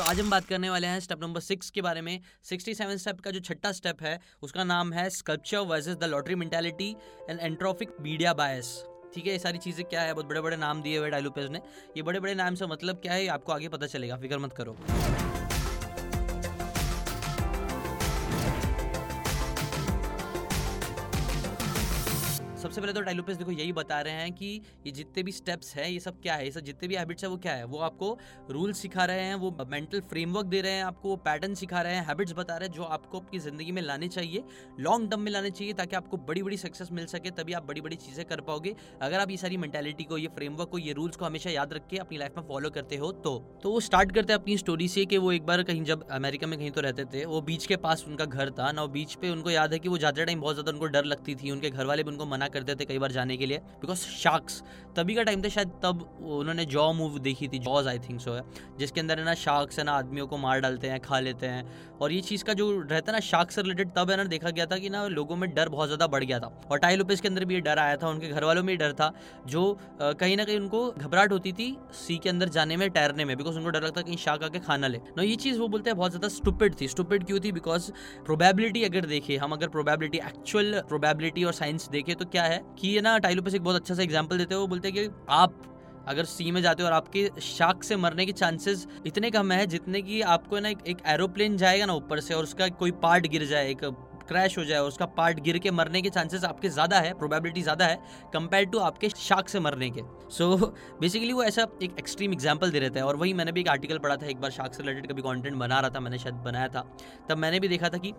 तो आज हम बात करने वाले हैं स्टेप नंबर सिक्स के बारे में। सिक्सटी सेवन स्टेप का जो छठा स्टेप है, उसका नाम है sculpture versus the lottery mentality and entropic media bias ठीक है, ये सारी चीज़ें क्या है? बहुत बड़े बड़े नाम दिए हुए डायलोपेज ने। ये बड़े बड़े नाम से मतलब क्या है आपको आगे पता चलेगा। फ़िक्र मत करो। सबसे पहले तो टाइलोपेस देखो, यही बता रहे हैं कि ये जितने भी स्टेप्स हैं, ये सब क्या है? ये सब जितने भी हैबिट्स है, वो क्या है? वो आपको रूल सिखा रहे हैं, वो मेंटल फ्रेमवर्क दे रहे हैं, आपको पैटर्न सिखा रहे हैं हैबिट्स बता रहे हैं, जो आपको अपनी ज़िंदगी में लाने चाहिए लॉन्ग टर्म में लाने चाहिए, ताकि आपको बड़ी बड़ी सक्सेस मिल सके, तभी आप बड़ी बड़ी चीज़ें कर पाओगे। अगर आप ये सारी मेंटेलिटी को, ये फ्रेमवर्क को, ये रूल्स को हमेशा याद रख के अपनी लाइफ में फॉलो करते हो तो तो वो स्टार्ट करते हैं अपनी स्टोरी से कि वो एक बार कहीं, जब अमेरिका में कहीं तो रहते थे, वो बीच के पास उनका घर था। ना बीच पे उनको याद है कि वो जाते टाइम बहुत ज़्यादा उनको डर लगती थी, उनके घर वाले भी उनको मना करते थे कई बार जाने के लिए बिकॉज़ शार्क्स तभी का टाइम था शायद तब उन्होंने जॉ मूव देखी थी जॉज आई थिंक सो है, जिसके अंदर है ना शार्क्स है ना आदमियों को मार डालते हैं, खा लेते हैं, और ये चीज़ का जो रहता है ना शार्क से रिलेटेड तब है ना देखा गया था कि ना लोगों में डर बहुत ज़्यादा बढ़ गया था, और टाई लोपेस के अंदर भी ये डर आया था, उनके घर वालों में डर था, जो कहीं ना कहीं उनको घबराहट होती थी सी के अंदर जाने में, तैरने में बिकॉज़ उनको डर लगता कहीं शार्क आके खाना ले। ना ये चीज़ वो बोलते हैं बहुत ज़्यादा स्टूपिड थी स्टूपिड क्यों थी? बिकॉज़ प्रोबेबिलिटी अगर देखे, हम अगर प्रोबेबिलिटी एक्चुअल प्रोबेबिलिटी और साइंस देखे तो क्या है कि ये ना टाइलोपेस एक बहुत अच्छा सा एग्ज़ाम्पल देते हैं। वो बोलते हैं कि आप अगर सी में जाते हो और आपके शार्क से मरने के चांसेस इतने कम है जितने कि आपको ना एक एरोप्लेन जाएगा ना ऊपर से और उसका कोई पार्ट गिर जाए, एक क्रैश हो जाए उसका पार्ट गिर के मरने के चांसेस आपके ज़्यादा है प्रोबेबिलिटी ज़्यादा है कंपेयर टू आपके शाक से मरने के। सो so, बेसिकली वो ऐसा एक एक्सट्रीम एग्ज़ाम्पल दे रहे थे और वही मैंने भी एक आर्टिकल पढ़ा था एक बार शाक से रिलेटेड कभी कंटेंट बना रहा था मैंने शायद बनाया था तब मैंने भी देखा था कि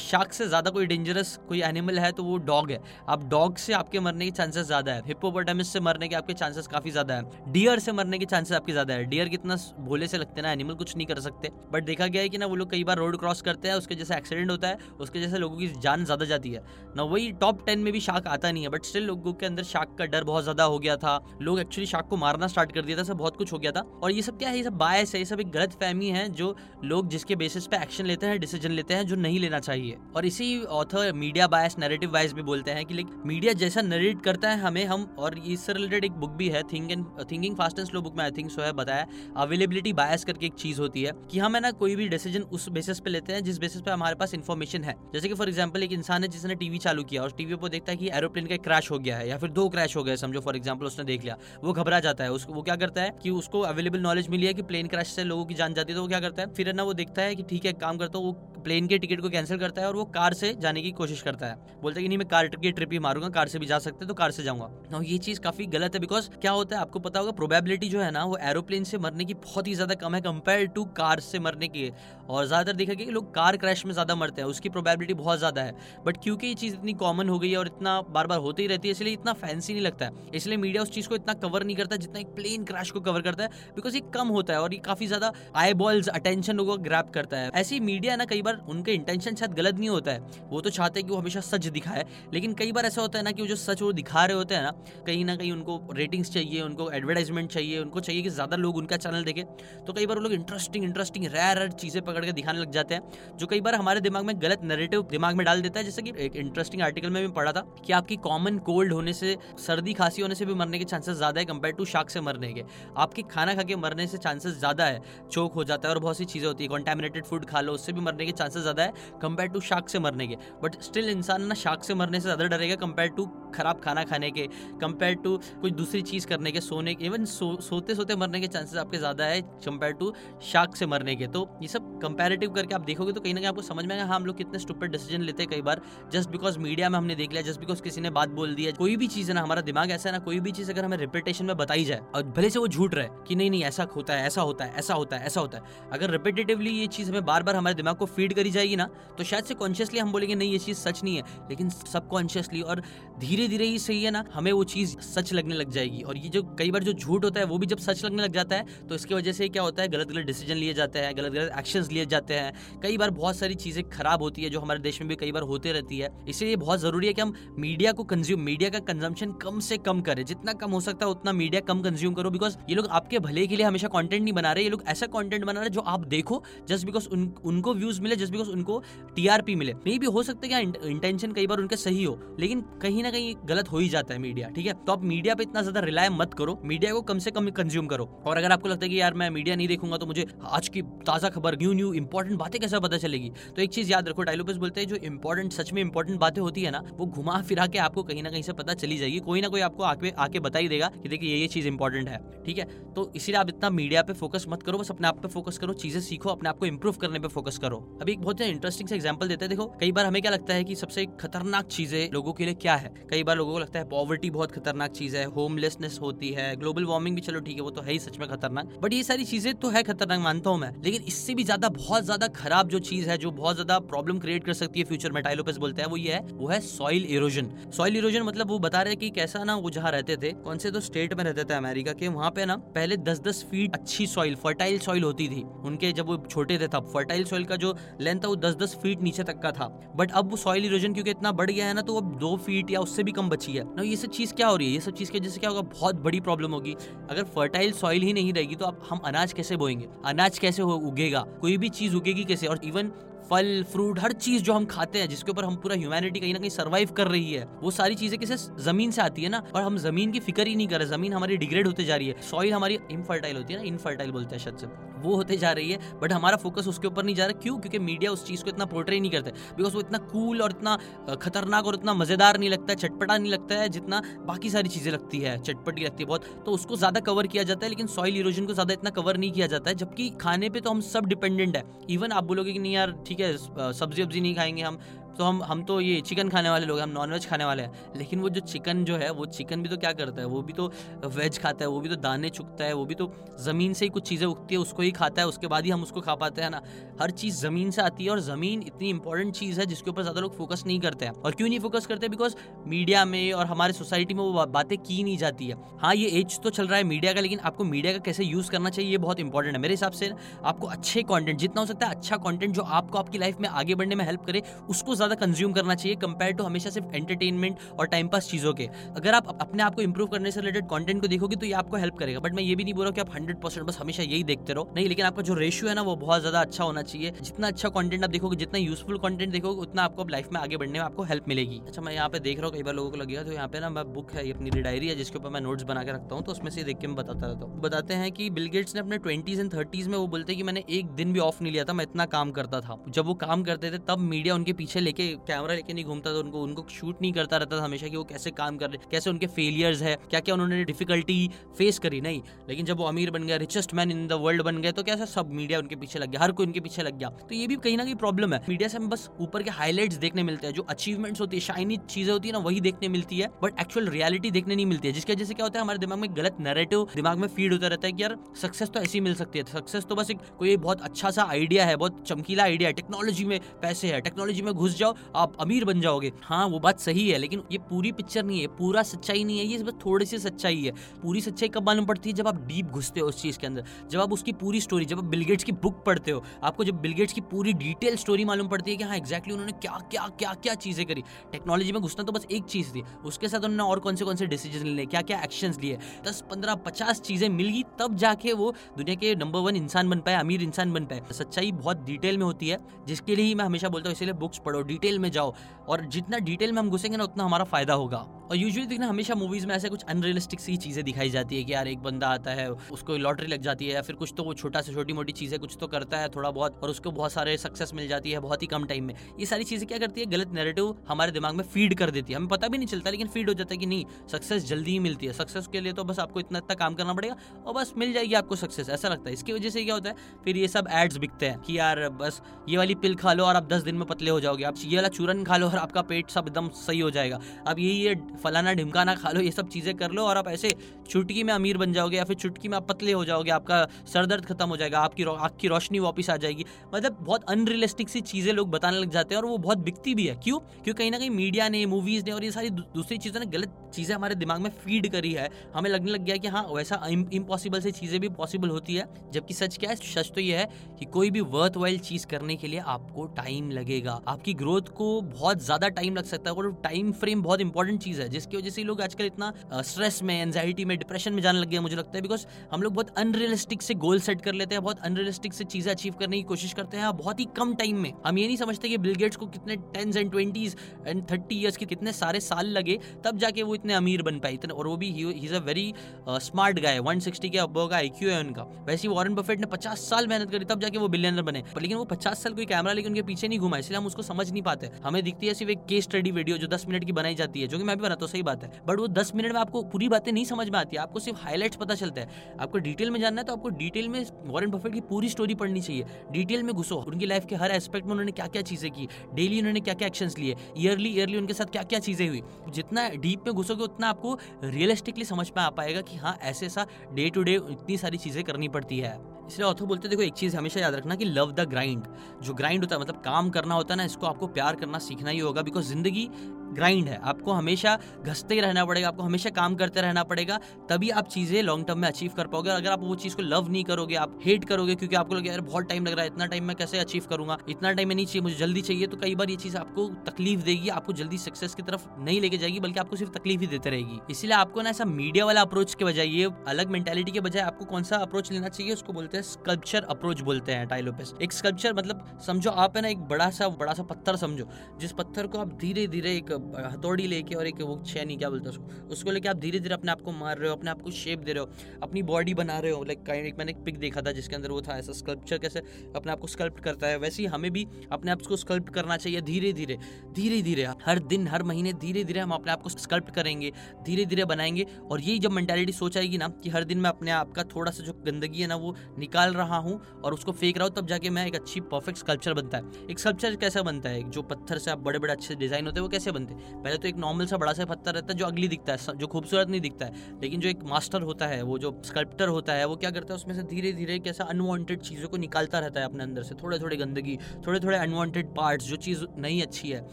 शाक से ज़्यादा कोई डेंजरस कोई एनिमल है तो वो डॉग है। अब डॉग से आपके मरने के चांसेस ज़्यादा है हिप्पोपोटामिस से मरने के आपके चांसेस काफ़ी ज़्यादा है डियर से मरने के चांसेस आपके ज़्यादा है। डियर कितना भोले से लगते हैं ना एनिमल कुछ नहीं कर सकते बट देखा गया है कि ना वो लोग कई बार रोड क्रॉस करते हैं उसके जैसे एक्सीडेंट होता है उसके जैसे लोगों की जान ज़्यादा जाती है। ना वही टॉप टेन में भी शाक आता नहीं है बट स्टिल लोगों के अंदर शाक का डर बहुत ज़्यादा हो गया था। लोग एक्चुअली शाक को मारना स्टार्ट कर दिया था, सब बहुत कुछ हो गया था। और ये सब क्या है? ये सब बायस है, ये सब एक गलत फहमी है जो लोग जिसके बेसिस पे एक्शन लेते हैं डिसीज़न लेते हैं, जो नहीं लेना चाहिए। और इसी author media bias narrative bias भी बोलते हैं कि लाइक मीडिया जैसा नरेट करता है हमें, हम और इससे रिलेटेड एक बुक भी है think and thinking fast and slow book में आई थिंक सो है, बताया। अवेलेबिलिटी बायस करके एक चीज़ होती है कि हम है ना कोई भी डिसीज़न उस बेसिस पे लेते हैं, जिस बेसिस पे हमारे पास इन्फॉर्मेशन है। जैसे कि फॉर एग्ज़ाम्पल एक इंसान है जिसने टीवी चालू किया, और टीवी पर देखता है कि एरोप्लेन का क्रैश हो गया है, या फिर दो क्रैश हो गए, समझो फॉर एग्ज़ाम्पल उसने देख लिया, वो घबरा जाता है, उसको, वो क्या करता है कि उसको अवेलेबल नॉलेज मिली है कि प्लेन क्रैश से लोगों की जान जाती है तो वो क्या करता है, फिर ना, वो देखता है कि ठीक है काम करता है, वो प्लेन के टिकट को कैंसिल करता है, और वो कार से जाने की कोशिश करता है। बोलता है कि, नहीं, मैं कार की ट्रिप ही मारूँगा कार से भी जा सकते हैं तो कार से जाऊँगा। तो ये चीज़ काफ़ी गलत है बिकॉज़ क्या होता है, आपको पता होगा प्रोबेबिलिटी जो है ना, वो एरोप्लेन से मरने की बहुत ही ज़्यादा कम है कंपेयर टू कार से मरने की। और ज़्यादातर देखा गया कि लोग कार क्रैश में ज़्यादा मरते हैं, उसकी प्रोबेबिलिटी बहुत ज़्यादा है। बट क्योंकि ये चीज़ इतनी कॉमन हो गई है और इतना बार बार होती ही रहती है, इसलिए इतना फैंसी नहीं लगता है। इसलिए मीडिया उस चीज़ को इतना कवर नहीं करता जितना एक प्लेन क्रैश को कवर करता है बिकॉज़ ये कम होता है और ये काफ़ी ज़्यादा आई बॉल्स अटेंशन लोगों को ग्रैप करता है। ऐसी मीडिया ना कई बार उनके इंटेंशन शायद गलत नहीं होता है। वो तो चाहते हैं कि वो हमेशा सच दिखाए, लेकिन कई बार ऐसा होता है ना कि वो जो सच वो दिखा रहे होते हैं ना, कहीं ना कहीं उनको रेटिंग्स चाहिए, उनको एडवर्टाइजमेंट चाहिए, उनको चाहिए कि ज़्यादा लोग उनका चैनल देखें। तो कई बार वो लोग इंटरेस्टिंग इंटरेस्टिंग रेयर रेयर चीज़ें पकड़ के दिखाने लग जाते हैं, जो कई बार हमारे दिमाग में गलत नेरेटिव दिमाग में डाल देता है, जैसे कि एक इंटरेस्टिंग आर्टिकल में भी पढ़ा था कि आपकी कॉमन कोल्ड होने से, सर्दी खांसी होने से भी मरने के चांसेस ज़्यादा है कंपेयर टू शाक से मरने के। आपके खाना खा के मरने से चांसेस ज़्यादा है चोक हो जाता है और बहुत सी चीज़ें होती है कॉन्टेमिनेटेड फ़ूड खा लो, उससे भी मरने के चांसेस ज़्यादा है कंपेयर टू शाक से मरने के। बट स्टिल इंसान ना शाक से मरने से ज़्यादा डरेगा कंपेयर टू खराब खाना खाने के कंपेयर टू कुछ दूसरी चीज़ करने के, सोने के इवन सोते सोते मरने के चांसेस आपके ज़्यादा है कंपेयर टू शाक से मरने के। तो ये सब कंपेरेटिव करके आप देखोगे तो कहीं ना कहीं आपको समझ में आएगा हाँ हम लोग कितने स्टूपिड डिसीज़न लेते कई बार जस्ट बिकॉज़ मीडिया में हमने देख लिया जस्ट बिकॉज़ किसी ने बात बोल दी है, कोई भी चीज़ है ना, हमारा दिमाग ऐसा है ना, कोई भी चीज़ अगर हमें रिपीटेशन में बताई जाए, और भले से वो झूठ रहे, कि नहीं नहीं, ऐसा होता है, ऐसा होता है, ऐसा होता है, ऐसा होता है, अगर रिपीटेटिवली ये चीज़ हमें बार बार हमारे दिमाग को फ़ीड करी जाएगी ना तो शायद से कॉन्शियसली हम बोलेंगे, नहीं, ये चीज़ सच नहीं है। लेकिन सबकॉन्शियसली और धीरे धीरे ही सही है ना, हमें वो चीज़ सच लगने लग जाएगी। और ये जो कई बार जो झूठ होता है, वो भी जब सच लगने लग जाता है तो इसकी वजह से क्या होता है गलत गलत डिसीज़न लिए जाते हैं गलत गलत एक्शन लिए जाते हैं। कई बार बहुत सारी चीज़ें खराब होती है जो हमारे देश में भी कई बार होते रहती है। इसलिए बहुत ज़रूरी है कि हम मीडिया को कंज्यूम मीडिया का कंजम्पशन कम से कम करें। जितना कम हो सकता है, उतना मीडिया कम कंज्यूम करो। बिकॉज़ ये लोग आपके भले के लिए हमेशा कंटेंट नहीं बना रहे, ये लोग ऐसा कंटेंट बना रहे जो आप देखो जस्ट बिकॉज़ उनको व्यूज़ मिले जस्ट बिकॉज़ उनको टीआरपी मिले। मे भी हो सकता है इंटेंशन कई बार उनके सही हो, लेकिन कहीं ना कहीं गलत हो ही जाता है मीडिया ठीक है? तो आप मीडिया पे इतना ज़्यादा रिलाय मत करो। मीडिया को कम से कम कंज्यूम करो। और अगर आपको लगता है कि यार मैं मीडिया नहीं देखूँगा तो मुझे आज की ताज़ा खबर न्यू न्यू इंपॉर्टेंट बातें कैसे पता चलेगी? तो एक चीज़ याद रखो डायलोपस बोलते हैं, जो इंपॉर्टेंट सच में इंपॉर्टेंट बातें होती है ना, वो घुमा फिरा के आपको कहीं ना कहीं से पता चली जाएगी। कोई ना कोई आपको आके आके बता ही देगा कि देखिए, ये ये चीज़ इंपॉर्टेंट है, ठीक है? तो इसीलिए आप इतना मीडिया पे फोकस मत करो, बस अपने आप पे फोकस करो, चीज़ें सीखो, अपने आप को करने पे फोकस करो। अभी एक बहुत इंटरेस्टिंग से एग्ज़ाम्पल देते हैं, देखो, कई बार हमें क्या लगता है कि सबसे खतरनाक चीज़ें लोगों के लिए क्या है? कई बार लोगों को लगता है पॉवर्टी बहुत खतरनाक चीज़ है होमलेसनेस होती है ग्लोबल वार्मिंग भी, चलो ठीक है, वो तो है ही सच में खतरनाक बट ये सारी चीज़ें तो है खतरनाक, मानता हूँ मैं, लेकिन इससे भी ज़्यादा, बहुत ज़्यादा खराब जो चीज़ है, जो बहुत ज़्यादा प्रॉब्लम क्रिएट कर सकती है फ्यूचर में टाइलोपेस बोलते हैं, वो ये है, वो है सॉइल इरोजन सॉइल इरोजन मतलब वो बता रहे कि कैसा ना वो जहाँ रहते थे, कौन से तो स्टेट में रहते थे अमेरिका के, वहाँ पे ना पहले दस दस फीट अच्छी सॉइल फर्टाइल सॉइल होती थी. उनके जब वो छोटे थे तब फर्टाइल सॉइल का जो लेंथ था वो दस दस फीट नीचे तक का था. बट अब वो सॉइल इरोजन क्योंकि इतना बढ़ गया है ना तो अब दो फीट या उससे भी कम बची है. ना ये सब चीज़ क्या हो रही है? ये सब चीज़ की वजह से क्या होगा? बहुत बड़ी प्रॉब्लम होगी. अगर फर्टाइल सॉइल ही नहीं रहेगी तो अब हम अनाज कैसे बोएँगे? अनाज कैसे उगेगा? कोई भी चीज़ उगेगी कैसे? और इवन फल फ्रूट हर चीज़ जो हम खाते हैं, जिसके ऊपर हम पूरा ह्यूमैनिटी कहीं ना कहीं सर्वाइव कर रही है, वो सारी चीज़ें किसे ज़मीन से आती है ना, और हम ज़मीन की फ़िक्र ही नहीं कर रहे, ज़मीन हमारी डिग्रेड होते जा रही है। सॉइल हमारी इनफर्टाइल होती है ना इनफर्टाइल बोलते हैं शायद से। वो होते जा रही है बट हमारा फोकस उसके ऊपर नहीं जा रहा, क्यों? क्योंकि मीडिया उस चीज़ को इतना पोर्ट्रे नहीं करते बिकॉज़ वो इतना कूल और इतना खतरनाक और इतना मज़ेदार नहीं लगता है चटपटा नहीं लगता है, जितना बाकी सारी चीज़ें लगती है, चटपटी लगती है बहुत। तो उसको ज़्यादा कवर किया जाता है, लेकिन सॉइल इरोजन को ज़्यादा इतना कवर नहीं किया जाता है, जबकि खाने पर तो हम सब डिपेंडेंट है। इवन आप बोलोगे कि नहीं यार, ठीक है सब्ज़ी वब्जी नहीं खाएँगे हम। तो हम हम तो ये चिकन खाने वाले लोग हैं, हम नॉनवेज खाने वाले हैं। लेकिन वो जो चिकन जो है, वो चिकन भी तो क्या करता है? वो भी तो वेज खाता है, वो भी तो दाने चुकता है, वो भी तो ज़मीन से ही कुछ चीज़ें उगती है, उसको ही खाता है, उसके बाद ही हम उसको खा पाते हैं ना? हर चीज़ ज़मीन से आती है और ज़मीन इतनी इंपॉर्टेंट चीज़ है जिसके ऊपर ज़्यादा लोग फोकस नहीं करते हैं। और क्यों नहीं फोकस करते? बिकॉज़ मीडिया में और हमारे सोसाइटी में वो बातें की नहीं जाती है। हाँ ये एज तो चल रहा है मीडिया का, लेकिन आपको मीडिया का कैसे यूज़ करना चाहिए, ये बहुत इंपॉर्टेंट है। मेरे हिसाब से आपको अच्छे कॉन्टेंट जितना हो सकता है अच्छा कॉन्टेंट जो आपको आपकी लाइफ में आगे बढ़ने में हेल्प करे, उसको ज़्यादा कंज्यूम करना चाहिए कंपेयर टू हमेशा सिर्फ़ एंटरटेनमेंट और टाइम पास चीज़ों के। अगर आप अपने आप को इंप्रूव करने से रिलेटेड कॉन्टेंट को देखोगे तो ये आपको हेल्प करेगा। बट मैं ये भी नहीं बोल रहा कि आप हंड्रेड परसेंट बस हमेशा यही देखते रहो। नहीं, लेकिन आपका जो रेशियो है ना, वो बहुत ज़्यादा अच्छा होना चाहिए। जितना अच्छा कॉन्टेंट आप देखोगे, जितना यूजफुल कंटेंट देखोगे, उतना आपको लाइफ में आगे बढ़ने में आपको हेल्प मिलेगी। अच्छा मैं यहाँ पे देख रहा हूँ, कई बार लोगों को लगेगा तो यहाँ पे ना मैं बुक है अपनी डायरी है, जिसके ऊपर मैं नोट्स बना के रखता हूँ। तो उसमें से देख के मैं बताता रहता हूँ। बताते हैं कि बिल गेट्स ने अपने ट्वेंटीज एंड थर्टीज में वो बोलते हैं कि मैंने एक दिन भी ऑफ़ नहीं लिया था, मैं इतना काम करता था। जब वो काम करते थे, तब मीडिया उनके पीछे लेके कैमरा लेके नहीं घूमता था, उनको उनको शूट नहीं करता रहता था हमेशा कि वो कैसे काम कर रहे, कैसे उनके फेलियर्स है क्या क्या उन्होंने डिफिकल्टी फेस करी, नहीं। लेकिन जब वो अमीर बन गया richest man in the world बन गए तो कैसा सब मीडिया उनके पीछे लग गया, हर कोई उनके पीछे लग गया। तो ये भी कहीं ना कहीं प्रॉब्लम है। मीडिया से हमें बस ऊपर के हाईलाइट्स देखने मिलते हैं, जो अचीवमेंट्स होती है शाइनी चीज़ें होती है ना, वही देखने मिलती है बट एक्चुअल रियलिटी देखने नहीं मिलती है। जिसकी वजह से क्या होता है, हमारे दिमाग में गलत नैरेटिव दिमाग में फ़ीड होता रहता है कि यार सक्सेस तो ऐसी मिल सकती है। सक्सेस तो बस एक कोई बहुत अच्छा सा आइडिया है, बहुत चमकीला आइडिया है। टेक्नोलॉजी में पैसे है टेक्नोलॉजी में घुस जाओ, आप अमीर बन जाओगे। हाँ वो बात सही है, लेकिन ये पूरी पिक्चर नहीं है पूरा सच्चाई नहीं है, ये बस थोड़ी सी सच्चाई है। पूरी सच्चाई कब मालूम पड़ती है? जब आप डीप घुसते हो उस चीज़ के अंदर, जब आप उसकी पूरी स्टोरी जब आप बिलगेट्स की बुक पढ़ते हो, आपको जब बिलगेट्स की पूरी डिटेल स्टोरी मालूम पड़ती है कि हाँ एक्जैक्टली उन्होंने क्या क्या क्या क्या चीज़ें करी। टेक्नोलॉजी में घुसना तो बस एक चीज़ थी, उसके साथ उन्होंने और कौन से कौन से डिसीज़न लिए क्या क्या एक्शन लिए। दस, पंद्रह, पचास चीज़ें मिल गई, तब जाके वो दुनिया के नंबर वन इंसान बन पाए, अमीर इंसान बन पाए। सच्चाई बहुत डिटेल में होती है, जिसके लिए मैं हमेशा बोलता हूँ, इसीलिए बुक्स पढ़ो डिटेल में जाओ। और जितना डिटेल में हम घुसेंगे ना, उतना हमारा फ़ायदा होगा। और यूजुअली देखना हमेशा मूवीज़ में ऐसे कुछ अनरियलिस्टिक सी चीज़ें दिखाई जाती है कि यार एक बंदा आता है, उसको लॉटरी लग जाती है या फिर कुछ तो वो छोटा से छोटी मोटी चीज़ें कुछ तो करता है थोड़ा बहुत और उसको बहुत सारे सक्सेस मिल जाती है बहुत ही कम टाइम में। ये सारी चीज़ें क्या करती है? गलत नेरेटिव हमारे दिमाग में फ़ीड कर देती है। हमें पता भी नहीं चलता लेकिन फ़ीड हो जाता है कि नहीं सक्सेस जल्दी ही मिलती है। सक्सेस के लिए तो बस आपको इतना इतना काम करना पड़ेगा और बस मिल जाएगी आपको सक्सेस ऐसा लगता है। इसकी वजह से क्या होता है? फिर ये सब एड्स बिकते हैं कि यार बस ये वाली पिल खा लो और आप दस दिन में पतले हो जाओगे। आप ये वाला चूरन खा लो और आपका पेट सब एकदम सही हो जाएगा। अब यही ये फलाना ढिमकाना खा लो, ये सब चीज़ें कर लो और आप ऐसे चुटकी में अमीर बन जाओगे या फिर चुटकी में आप पतले हो जाओगे, आपका सर दर्द खत्म हो जाएगा, आपकी आँख की रोशनी वापस आ जाएगी। मतलब बहुत अनरियलिस्टिक सी चीज़ें लोग बताने लग जाते हैं और वो बहुत बिकती भी है। क्यों? क्योंकि कहीं ना कहीं मीडिया ने मूवीज़ ने और ये सारी दूसरी चीज़ों ने गलत चीज़ें हमारे दिमाग में फ़ीड करी है। हमें लगने लग गया कि हाँ वैसा इम्पॉसिबल से चीज़ें भी पॉसिबल होती है। जबकि सच क्या है, सच तो ये है कि कोई भी वर्थ वाइल चीज़ करने के लिए आपको टाइम लगेगा। आपकी ग्रोथ को बहुत ज़्यादा टाइम लग सकता है और टाइम फ्रेम बहुत इंपॉर्टेंट चीज़ है, जिसकी वजह से लोग आजकल इतना स्ट्रेस में एंजाइटी में डिप्रेशन में जाने लग गए मुझे लगता है। बिकॉज़ हम लोग बहुत अनरियलिस्टिक से गोल सेट कर लेते हैं, बहुत अनरियलिस्टिक से चीज़ें अचीव करने की कोशिश करते हैं बहुत ही कम टाइम में। हम ये नहीं समझते कि बिल गेट्स को कितने tens and twenties and thirty years के कितने सारे साल लगे, तब जाके वो इतने अमीर बन पाए। इतने, और वो भी he is a very smart guy one sixty के अब का आईक्यू है उनका। वैसे वॉरेन बफेट ने पचास साल मेहनत करी, तब जाके वो बिलियनर बने। पर लेकिन वो पचास साल कोई कैमरा लेकिन उनके पीछे नहीं घुमा, इसलिए हम उसको समझ नहीं पाते। हमें दिखती है सिर्फ़ एक केस स्टडी वीडियो जो दस मिनट की बनाई जाती है, जो कि मैं भी बनाता हूँ, सही बात है। बट वो दस मिनट में आपको पूरी बातें नहीं समझ में आती, आपको सिर्फ़ हाईलाइट्स पता चलता है। आपको डिटेल में जानना है तो आपको डिटेल में वॉरेन बफेट की पूरी स्टोरी पढ़नी चाहिए। डिटेल में घुसो, उनकी लाइफ के हर एस्पेक्ट में उन्होंने क्या क्या चीज़ें की डेली उन्होंने क्या क्या एक्शन लिए ईयरली ईयरली उनके साथ क्या क्या चीज़ें हुई। जितना डीप में घुसोगे, उतना आपको रियलिस्टिकली समझ में आ पाएगा कि हाँ ऐसे ऐसा डे टू डे इतनी सारी चीज़ें करनी पड़ती है। इसलिए ऑथर बोलते देखो, एक चीज़ हमेशा याद रखना कि लव द ग्राइंड जो ग्राइंड होता है मतलब काम करना होता है ना, इसको आपको प्यार करना, सीखना ही होगा बिकॉज़ ज़िंदगी ग्राइंड है। आपको हमेशा घसते ही रहना पड़ेगा, आपको हमेशा काम करते रहना पड़ेगा, तभी आप चीज़ें लॉन्ग टर्म में अचीव कर पाओगे। अगर आप वो चीज़ को लव नहीं करोगे, आप हेट करोगे, क्योंकि आपको लगे, यार, बहुत टाइम लग रहा है, इतना टाइम मैं कैसे अचीव करूँगा? इतना टाइम में नहीं चाहिए, मुझे जल्दी चाहिए। तो कई बार ये चीज़ आपको तकलीफ़ देगी, आपको जल्दी सक्सेस की तरफ़ नहीं लेके जाएगी, बल्कि आपको सिर्फ़ तकलीफ़ ही देते रहेगी। इसलिए आपको ना ऐसा मीडिया वाला अप्रोच के बजाय, ये अलग मेंटेलिटी के बजाय आपको कौन सा अप्रोच लेना चाहिए, उसको बोलते हैं स्कल्पचर अप्रोच बोलते हैं टाइलोपिस एक स्कल्पचर मतलब समझो आप है ना, एक बड़ा सा बड़ा सा पत्थर समझो, जिस पत्थर को आप धीरे धीरे एक हथौड़ी लेके और एक वो छैनी क्या बोलते हैं उसको? उसको लेके आप धीरे धीरे अपने आप को मार रहे हो, अपने आप को शेप दे रहे हो, अपनी बॉडी बना रहे हो। लाइक एक मैंने एक पिक देखा था जिसके अंदर वो था, ऐसा स्कल्पचर कैसे अपने आप को स्कल्प्ट करता है, वैसे ही हमें भी अपने आप को स्कल्प्ट करना चाहिए धीरे धीरे धीरे धीरे हर दिन, हर महीने धीरे धीरे हम अपने आप को स्कल्प्ट करेंगे धीरे धीरे बनाएँगे और यही जब मेंटेलिटी सोच आएगी ना कि हर दिन मैं अपने आप का थोड़ा सा जो गंदगी है ना वो निकाल रहा हूँ और उसको फेंक रहा हूँ, तब जाके मैं एक अच्छी परफेक्ट स्कल्पचर बनता है। एक स्कल्पचर कैसा बनता है? जो पत्थर से आप बड़े बड़े अच्छे डिज़ाइन होते हैं, वो कैसे बनते हैं? पहले तो एक नॉर्मल सा बड़ा सा पत्थर रहता है जो अगली दिखता है जो खूबसूरत नहीं दिखता है, लेकिन जो एक मास्टर होता है, वो जो स्कल्प्टर होता है, वो क्या करता है, उसमें से धीरे धीरे कैसा अनवांटेड चीज़ों को निकालता रहता है अपने अंदर से थोड़े थोड़े गंदगी थोड़े थोड़े अनवांटेड पार्ट्स जो चीज़ नहीं अच्छी है,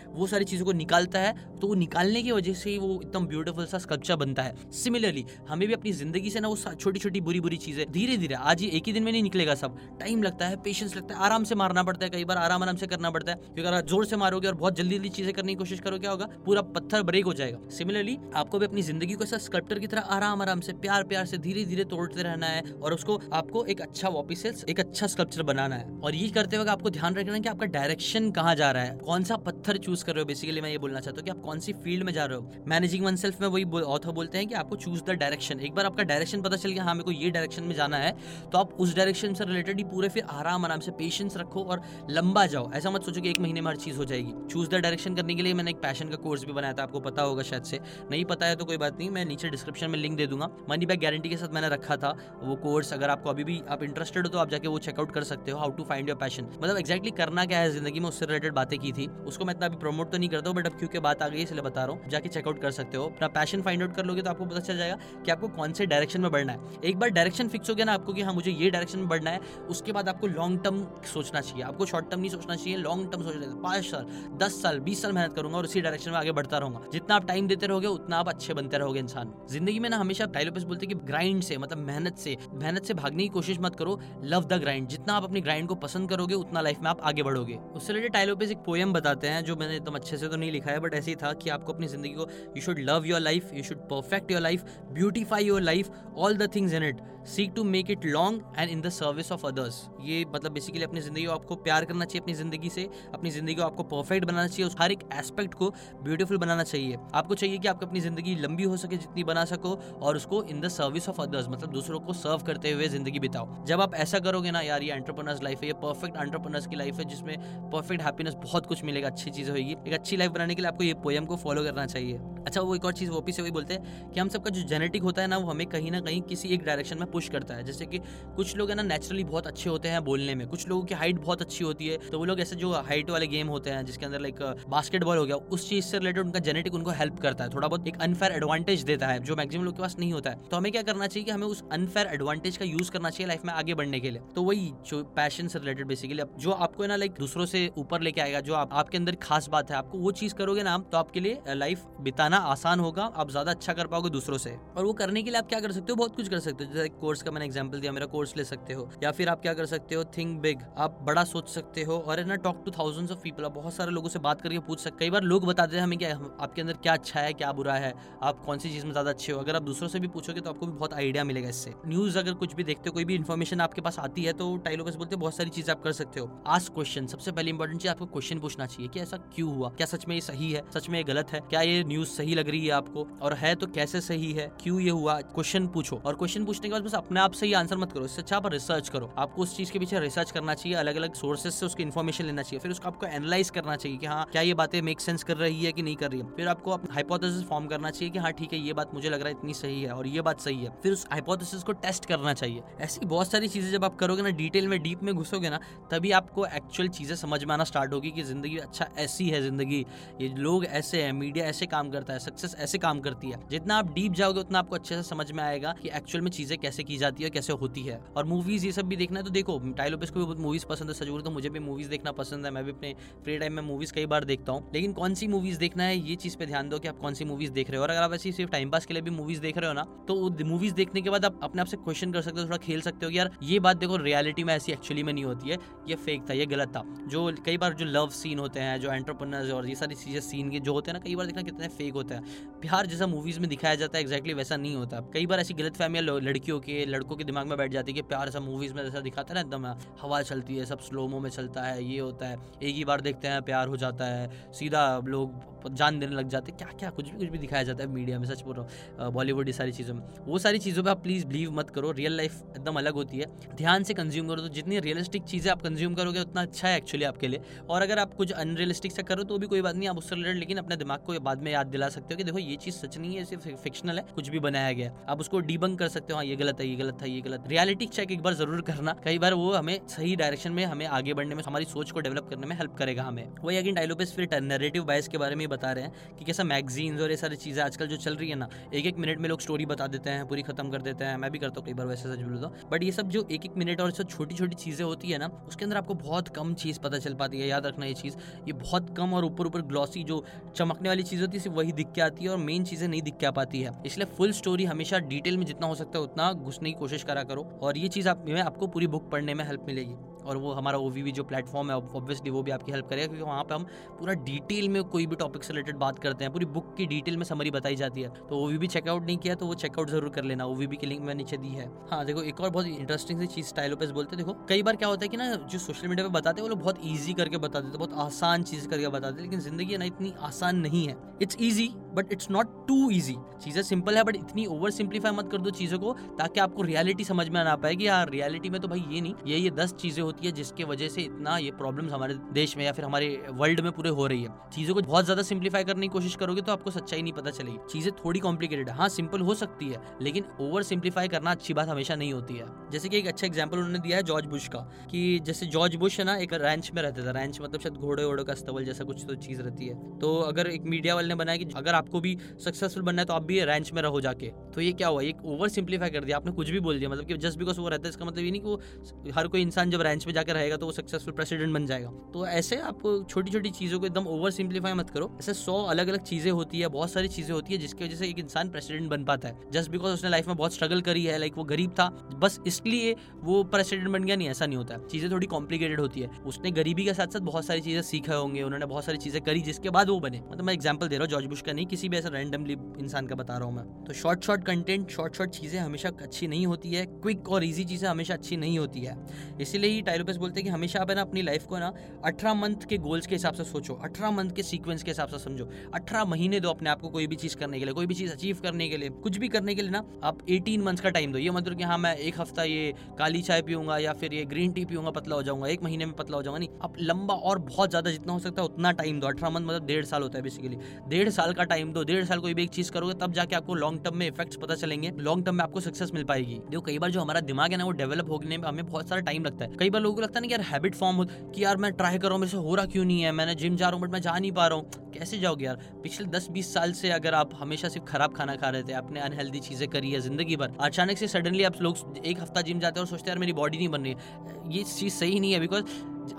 वो सारी चीज़ों को निकालता है तो वो निकालने की वजह से ही वो एकदम ब्यूटीफुल सा स्कल्पचर बनता है। सिमिलरली हमें भी अपनी ज़िंदगी से ना वो छोटी छोटी बुरी बुरी चीज़ें धीरे धीरे आज ही एक ही दिन में नहीं निकलेगा सब। टाइम लगता है पेशेंस लगता है, आराम से मारना पड़ता है, कई बार आराम आराम से करना पड़ता है, क्योंकि अगर ज़ोर से मारोगे और बहुत जल्दी जल्दी चीज़ें करने की कोशिश करो क्या होगा? पूरा पत्थर ब्रेक हो जाएगा। सिमिलरली आपको भी अपनी ज़िंदगी को ऐसा स्कल्प्टर की तरह आराम आराम से प्यार प्यार से धीरे धीरे तोड़ते रहना है और उसको आपको एक अच्छा वापिस एक अच्छा स्कल्पचर बनाना है। और ये करते वक्त आपको ध्यान रखना है कि आपका डायरेक्शन कहाँ जा रहा है। कौन सा पत्थर चूज़ कर रहे हो? बेसिकली मैं ये बोलना चाहता हूँ कि आप कौन सी फ़ील्ड में जा रहे हो? मैनेजिंग वन सेल्फ में वही ऑथर बोलते हैं कि आपको चूज़ द डायरेक्शन एक बार आपका डायरेक्शन पता चल गया हाँ मेरे को ये डायरेक्शन में जाना है तो आप उस डायरेक्शन से रिलेटेड ही पूरे फिर आराम आराम से पेशेंस रखो और लंबा जाओ। ऐसा मत सोचो कि एक महीने में हर चीज़ हो जाएगी। चूज़ द डायरेक्शन करने के लिए मैंने एक पैशन का कोर्स भी बनाया था, आपको पता होगा शायद से। नहीं पता है तो कोई बात नहीं, मैं नीचे डिस्क्रिप्शन में लिंक दे दूँगा। मनी बैक गारंटी के साथ मैंने रखा था, वो कोर्स अगर आपको अभी भी आप इंटरेस्टेड हो तो आप जाके वो चेकआउट कर सकते हो how to find your passion मतलब एक्जैक्टली करना क्या है ज़िंदगी में, उससे रिलेटेड बातें की थी। उसको मैं इतना अभी प्रमोट तो नहीं करता हूँ बट अब क्योंकि बात आ गई इसलिए बता रहा हूँ। जाके चेकआउट कर सकते हो। अपना पैशन फाइंड आउट कर लोगे तो आपको पता चल जाएगा कि आपको कौन से डायरेक्शन में बढ़ना है। एक बार डायरेक्शन फिक्स हो गया ना आपको कि हाँ मुझे ये डायरेक्शन में बढ़ना है, उसके बाद आपको लॉन्ग टर्म सोचना चाहिए। आपको शॉर्ट टर्म नहीं सोचना चाहिए लॉन्ग टर्म सोचना चाहिए। पाँच साल, दस साल, बीस साल मेहनत करूँगा और उसी डायरेक्शन में आगे बढ़ता रहूँगा। जितना आप टाइम देते रहोगे, उतना आप अच्छे बनते रहोगे इंसान। ज़िंदगी में ना हमेशा टाइलोपिस बोलते कि ग्राइंड से मतलब मेहनत से मेहनत से भागने की कोशिश मत करो। लव द ग्राइंड जितना आप अपनी ग्राइंड को पसंद करोगे, उतना लाइफ में आप आगे बढ़ोगे। उससे रिलेटेड टाइलोपिस एक पोएम बताते हैं, जो मैंने एकदम अच्छे से तो नहीं लिखा है बट ऐसे ही था कि आपको अपनी ज़िंदगी को you should love your life you should perfect your life beautify your life all the things in it seek to make it long and in the service of others ये मतलब बेसिकली अपनी ज़िंदगी को आपको प्यार करना चाहिए अपनी ज़िंदगी से, अपनी ज़िंदगी को आपको परफेक्ट बनाना चाहिए, उस हर एक एस्पेक्ट को ब्यूटीफुल बनाना चाहिए। आपको चाहिए कि आपको अपनी ज़िंदगी लंबी हो सके जितनी बना सको और उसको in the service of others मतलब दूसरों को सर्व करते हुए ज़िंदगी बिताओ। जब आप ऐसा करोगे ना, यार, ये एंटरप्रेनर्स लाइफ है, ये परफेक्ट एंटरप्रेनर्स की लाइफ है, जिसमें परफेक्ट हैप्पीनेस बहुत कुछ मिलेगा, अच्छी चीज़ होगी एक अच्छी लाइफ बनाने के लिए आपको ये पोएम को फॉलो करना चाहिए। अच्छा वो एक और चीज़, वो से वही बोलते हैं कि हम सबका जो जेनेटिक होता है ना, वो हमें कहीं ना कहीं किसी एक डायरेक्शन में पुश करता है। जैसे कि कुछ लोग है ना नेचुरली बहुत अच्छे होते हैं बोलने में। कुछ लोगों की हाइट बहुत अच्छी होती है तो वो लोग ऐसे जो हाइट वाले गेम होते हैं, जिसके अंदर लाइक बास्केटबॉल हो गया, उस चीज़ इससे रिलेटेड उनका जेनेटिक उनको हेल्प करता है। थोड़ा बहुत एक अनफेयर एडवांटेज देता है जो मैक्सिमम लोग के पास नहीं होता है। तो हमें क्या करना चाहिए कि हमें उस अनफेयर एडवांटेज का यूज़ करना चाहिए लाइफ में आगे बढ़ने के लिए। तो वही जो पैशन से रिलेटेड बेसिकली जो आपको ना लाइक दूसरों से ऊपर लेके आएगा जो आप, आपके अंदर खास बात है आपको वो चीज़ करोगे ना तो आपके लिए लाइफ बिताना आसान होगा आप ज़्यादा अच्छा कर पाओगे दूसरों से। और वो करने के लिए आप क्या कर सकते हो? बहुत कुछ कर सकते हो। जैसे कोर्स का मैंने एग्ज़ाम्पल दिया मेरा कोर्स ले सकते हो। या फिर आप क्या कर सकते हो? थिंक बिग आप बड़ा सोच सकते हो। और ना talk to thousand of people आप बहुत सारे लोगों से बात करके पूछ सकते कई बार लोग बताते हैं हमें क्या आपके अंदर क्या अच्छा है, क्या बुरा है, आप कौन सी चीज़ में ज़्यादा अच्छे हो? अगर आप दूसरों से भी पूछोगे तो आपको भी बहुत आइडिया मिलेगा इससे। न्यूज़ अगर कुछ भी देखते हो, कोई भी इन्फॉर्मेशन आपके पास आती है तो टाइलो बस बोलते बहुत सारी चीज़ें आप कर सकते हो। आज क्वेश्चन सबसे पहले इंपॉर्टेंट चीज़ आपको क्वेश्चन पूछना चाहिए कि ऐसा क्यों हुआ? क्या सच में ये सही है? सच में ये गलत है? क्या ये न्यूज़ सही लग रही है आपको? और है तो कैसे सही है? क्यों ये हुआ? क्वेश्चन पूछो। और क्वेश्चन पूछने के बाद बस अपने आप से ही आंसर मत करो। इससे अच्छा आप रिसर्च करो। आपको उस चीज़ के पीछे रिसर्च करना चाहिए अलग अलग सोर्सेज से उसकी इन्फॉर्मेशन लेना चाहिए। फिर उसको आपको एनालाइज करना चाहिए कि हाँ क्या ये बातें मेक सेंस कर रही है कि नहीं कर रही है? फिर आपको हाइपोथेसिस फॉर्म करना चाहिए कि हाँ ठीक है, ये बात मुझे लग रहा है इतनी सही है और ये बात सही है। फिर उस हाइपोथेसिस को टेस्ट करना चाहिए। ऐसी बहुत सारी चीज़ें जब आप करोगे ना डिटेल में डीप में घुसोगे ना, तभी आपको एक्चुअल चीज़ें समझ में आना स्टार्ट होगी कि ज़िंदगी अच्छा ऐसी है ज़िंदगी। ये लोग ऐसे हैं मीडिया ऐसे काम करता है सक्सेस ऐसे काम करती है। जितना आप डीप जाओगे, उतना आपको अच्छे से समझ में आएगा कि एक्चुअल में चीज़ें कैसे की जाती है कैसे होती है। और मूवीज़ ये सब भी देखना है तो देखो टाइलोपेस को भी बहुत मूवीज़ पसंद है सजूर तो मुझे भी मूवीज़ देखना पसंद है। मैं भी अपने फ्री टाइम में मूवीज़ कई बार देखता हूँ। लेकिन कौन सी मूवीज़ देखना है, ये चीज़ पे ध्यान दो कि आप कौन सी मूवीज़ देख रहे हो। और अगर आप ऐसी सिर्फ़ टाइम पास के लिए भी मूवीज़ देख रहे हो ना तो मूवीज़ देखने के बाद आप अपने आप से क्वेश्चन कर सकते हो, थोड़ा खेल सकते हो कि यार, ये बात देखो रियलिटी में ऐसी एक्चुअली में नहीं होती है, ये फेक था, ये गलत था। जो कई बार जो लव सीन होते हैं, जो एंटरप्रेनर्स और ये सारी चीज़ें सीन के जो होते हैं ना, कई बार देखना कितने फेक होता है। प्यार जैसा मूवीज़ में दिखाया जाता है एक्जैक्टली वैसा नहीं होता। कई बार ऐसी गलत फहमियाँ लड़कियों के, लड़कों के दिमाग में बैठ जाती है कि प्यार ऐसा मूवीज़ में जैसा दिखाता है ना, एकदम, हवा चलती है, सब स्लोमो में चलता है, ये होता है, एक ही बार देखते हैं, प्यार हो जाता है, सीधा लोग जान देने लग जाते क्या क्या, कुछ भी कुछ भी दिखाया जाता है मीडिया में, सच बोल रहा हूँ बॉलीवुड ये सारी चीज़ों में। वो सारी चीज़ों पर आप प्लीज़ बिलीव मत करो रियल लाइफ एकदम अलग होती है। ध्यान से कंज्यूम करो तो जितनी रियलिस्टिक चीज़ें आप कंज्यूम करोगे, उतना अच्छा है एक्चुअली आपके लिए। और अगर आप कुछ अनरियलिस्टिक से करो तो भी कोई बात नहीं, आप उससे रिलेटेड लेकिन अपने दिमाग को बाद में याद दिला सकते हो कि देखो, ये चीज़ सच नहीं है, सिर्फ़ फिक्शनल है, कुछ भी बनाया गया आप उसको डीबंक कर सकते हो हाँ ये गलत है, ये गलत था, ये गलत। रियलिटी चेक एक बार ज़रूर करना। कई बार वो हमें सही डायरेक्शन में, हमें आगे बढ़ने में, हमारी सोच को डेवलप करने में हेल्प करेगा हमें। वही अगेन डायलोपेस फिर नरेटिव बायस के बारे में बता रहे हैं कि कैसा मैगजीन्स और ये सारी चीज़ें आजकल जो चल रही है ना एक एक मिनट में लोग स्टोरी बता देते हैं, पूरी खत्म कर देते हैं। मैं भी करता हूँ कई बार वैसे सच बोलता हूँ बट ये सब जो एक एक मिनट और छोटी छोटी चीज़ें होती है ना, उसके अंदर आपको बहुत कम चीज़ पता चल पाती है। याद रखना ये चीज़, ये बहुत कम और ऊपर ऊपर ग्लॉसी जो चमकने वाली चीज़ होती है, सिर्फ़ वही दिख के आती है और मेन चीज़ें नहीं दिख के पाती है। इसलिए फुल स्टोरी हमेशा डिटेल में जितना हो सकता है, उतना घुसने की कोशिश करा करो। और ये चीज़ आप, में आपको पूरी बुक पढ़ने में हेल्प मिलेगी। और वो हमारा ओ जो प्लेटफॉर्म है ऑब्वियसली वो भी आपकी हेल्प करेगा, क्योंकि वहाँ पे हम पूरा डिटेल में कोई भी टॉपिक से रिलेटेड बात करते हैं, पूरी बुक की डिटेल में समरी बताई जाती है। तो वी चेकआउट नहीं किया तो वो चेकआउट ज़रूर कर लेना ओ की लिंक मैं नीचे दी है। हाँ देखो, एक और बहुत इंटरेस्टिंग सी चीज़ स्टाइलोपेस बोलते देखो, कई बार क्या होता है कि ना, जो सोशल मीडिया पे बताते हैं, वो लोग बहुत ईजी करके बता देते बहुत आसान चीज़ करके बताते लेकिन ज़िंदगी ना, इतनी आसान नहीं है। It's easy but it's not too easy चीज़ें सिंपल है बट इतनी ओवर सिंप्लीफाई मत कर दो चीज़ों को, ताकि आपको रियलिटी समझ में ना पाए कि यार रियलिटी में तो भाई ये नहीं, ये ये दस चीज़ें होती है जिसके वजह से इतना ये प्रॉब्लम हमारे देश में या फिर हमारे वर्ल्ड में पूरे हो रही है। चीज़ों को बहुत ज़्यादा सिंप्लीफाई करने की कोशिश करोगे तो आपको सच्चाई नहीं पता चलेगी। चीज़ें थोड़ी कॉम्प्लिकेटेड है। सिंपल हो सकती है, लेकिन ओवर सिंप्लीफाई करना अच्छी बात हमेशा नहीं होती है। जैसे कि एक अच्छा एग्ज़ाम्पल उन्होंने दिया है जॉर्ज बुश का, कि जैसे जॉर्ज बुश है ना, एक रैंच में रहता था। रैंच मतलब शायद घोड़े वोड़े का अस्तबल जैसा कुछ तो चीज़ रहती है। तो अगर एक मीडिया वाले ने बनाया कि अगर आपको भी सक्सेसफुल बनना है तो आप भी रैंच में रहो जाके। तो ये क्या हुआ? एक ओवर सिंप्लीफाई कर दिया। आपने कुछ भी बोल दिया मतलब कि जस्ट बिकॉज़ वो रहता है, इसका मतलब ये नहीं कि वो हर कोई इंसान जब रैंच में जाकर रहेगा तो वो सक्सेसफुल प्रेसिडेंट बन जाएगा। तो ऐसे आप छोटी छोटी चीज़ों को एकदम ओवर सिंप्लीफाई मत करो। ऐसे सौ अलग अलग चीज़ें होती है, बहुत सारी चीज़ें होती है, जिसकी वजह से एक इंसान प्रेसिडेंट बन पाता है। जस्ट बिकॉज़ उसने लाइफ में बहुत स्ट्रगल करी है लाइक वो गरीब था, बस इसलिए वो प्रेसिडेंट बन गया नहीं, ऐसा नहीं होता चीज़ें थोड़ी कॉम्प्लिकेटेड होती है। उसने गरीबी के साथ साथ बहुत सारी चीज़ें सीखे होंगे, उन्होंने बहुत सारी चीज़ें करी, जिसके बाद वो बने। मतलब मैं एग्ज़ाम्पल दे रहा हूँ जॉर्ज बुश का नहीं, किसी भी ऐसा रैंडमली इंसान का बता रहा हूँ मैं। तो short short content short short चीज़ें हमेशा अच्छी नहीं होती है क्विक और ईजी चीज़ें हमेशा अच्छी नहीं होती है। इसीलिए ही टाइलोपेस बोलते हैं कि हमेशा आप ना अपनी लाइफ को ना अठारह मंथ के गोल्स के हिसाब से सोचो, अठारह मंथ के सीक्वेंस के हिसाब से समझो। अठारह महीने दो अपने आप को कोई भी चीज़ करने के लिए, कोई भी चीज़ अचीव करने के लिए, कुछ भी करने के लिए ना, आप एटीन मंथ्स का टाइम दो। ये मतलब कि हाँ मैं एक हफ़्ता ये काली चाय पीऊँगा या फिर ये ग्रीन टी पीऊँगा, पतला हो जाऊँगा। एक महीने में पतला हो जाऊँगा, नहीं। आप लंबा और बहुत ज़्यादा जितना हो सकता है उतना टाइम दो। अठारह मंथ मतलब डेढ़ साल होता है बेसिकली डेढ़ साल का टाइम दो, डेढ़ साल कोई भी एक चीज़ करोगे, तब जाके आपको लॉन्ग टर्म में इफेक्ट्स पता चलेंगे। लॉन्ग टर्म में आपको सक्सेस मिल पाएगी। देखो, कई बार जो हमारा दिमाग है ना, वो डेवलप होने में हमें बहुत सारा टाइम लगता है। कई बार लोगों को लगता है ना यार हैबिट फॉर्म हो, कि यार मैं ट्राई कर रहा हूँ, मेरे से हो रहा क्यों नहीं है? मैंने जिम जा रहा हूँ बट मैं जा नहीं पा रहा हूँ। कैसे जाओगे यार? पिछले दस बीस साल से अगर आप हमेशा सिर्फ़ खराब खाना खा रहे थे, आपने अनहेल्दी चीज़ें करी है ज़िंदगी भर, अचानक से सडनली आप लोग एक हफ़्ता जिम जाते हैं और सोचते हैं, यार मेरी बॉडी नहीं बन रही है। ये चीज़ सही नहीं है बिकॉज़